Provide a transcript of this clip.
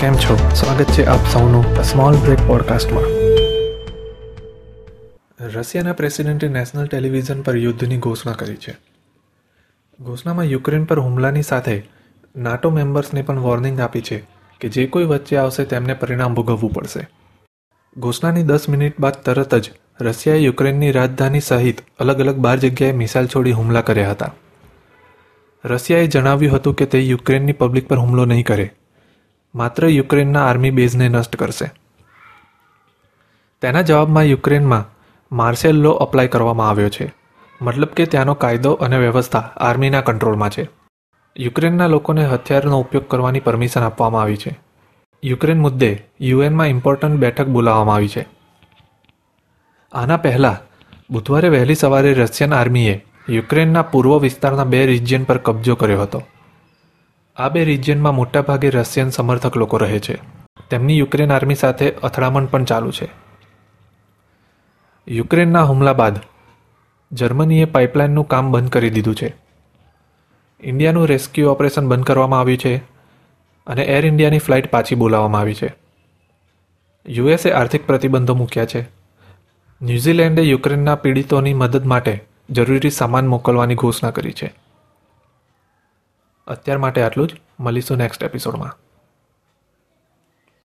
કેમ છો? સ્વાગત છે આપ સૌનું સ્મોલ બ્રેક પોડકાસ્ટમાં રશિયાના પ્રેસિડેન્ટે નેશનલ ટેલિવિઝન પર યુદ્ધની ઘોષણા કરી છે. ઘોષણામાં યુક્રેન પર હુમલાની સાથે નાટો મેમ્બર્સને પણ વોર્નિંગ આપી છે કે જે કોઈ વચ્ચે આવશે તેમને પરિણામ ભોગવવું પડશે. ઘોષણાની દસ મિનિટ બાદ તરત જ રશિયાએ યુક્રેનની રાજધાની સહિત અલગ અલગ બાર જગ્યાએ મિસાઇલ છોડી હુમલા કર્યા હતા. રશિયાએ જણાવ્યું હતું કે તે યુક્રેનની પબ્લિક પર હુમલો નહીં કરે. માત્ર યુક્રેનના આર્મી બેઝને નષ્ટ કરશે. તેના જવાબમાં યુક્રેનમાં માર્શેલ લો અપ્લાય કરવામાં આવ્યો છે. મતલબ કે ત્યાંનો કાયદો અને વ્યવસ્થા આર્મીના કંટ્રોલમાં છે. યુક્રેનના લોકોને હથિયારનો ઉપયોગ કરવાની પરમિશન આપવામાં આવી છે. યુક્રેન મુદ્દે યુએનમાં ઇમ્પોર્ટન્ટ બેઠક બોલાવવામાં આવી છે. આના પહેલાં બુધવારે વહેલી સવારે રશિયન આર્મીએ યુક્રેનના પૂર્વ વિસ્તારના બે રિજિયન પર કબજો કર્યો હતો. આ બે રિજિયનમાં મોટાભાગે રશિયન સમર્થક લોકો રહે છે. તેમની યુક્રેન આર્મી સાથે અથડામણ પણ ચાલુ છે. યુક્રેનના હુમલા બાદ જર્મનીએ પાઇપલાઇનનું કામ બંધ કરી દીધું છે. ઇન્ડિયાનું રેસ્ક્યુ ઓપરેશન બંધ કરવામાં આવ્યું છે અને એર ઇન્ડિયાની ફ્લાઇટ પાછી બોલાવવામાં આવી છે. યુએસએ આર્થિક પ્રતિબંધો મૂક્યા છે. ન્યૂઝીલેન્ડે યુક્રેનના પીડિતોની મદદ માટે જરૂરી સામાન મોકલવાની ઘોષણા કરી છે. અત્યાર માટે આટલું જ. મળીશું નેક્સ્ટ એપિસોડમાં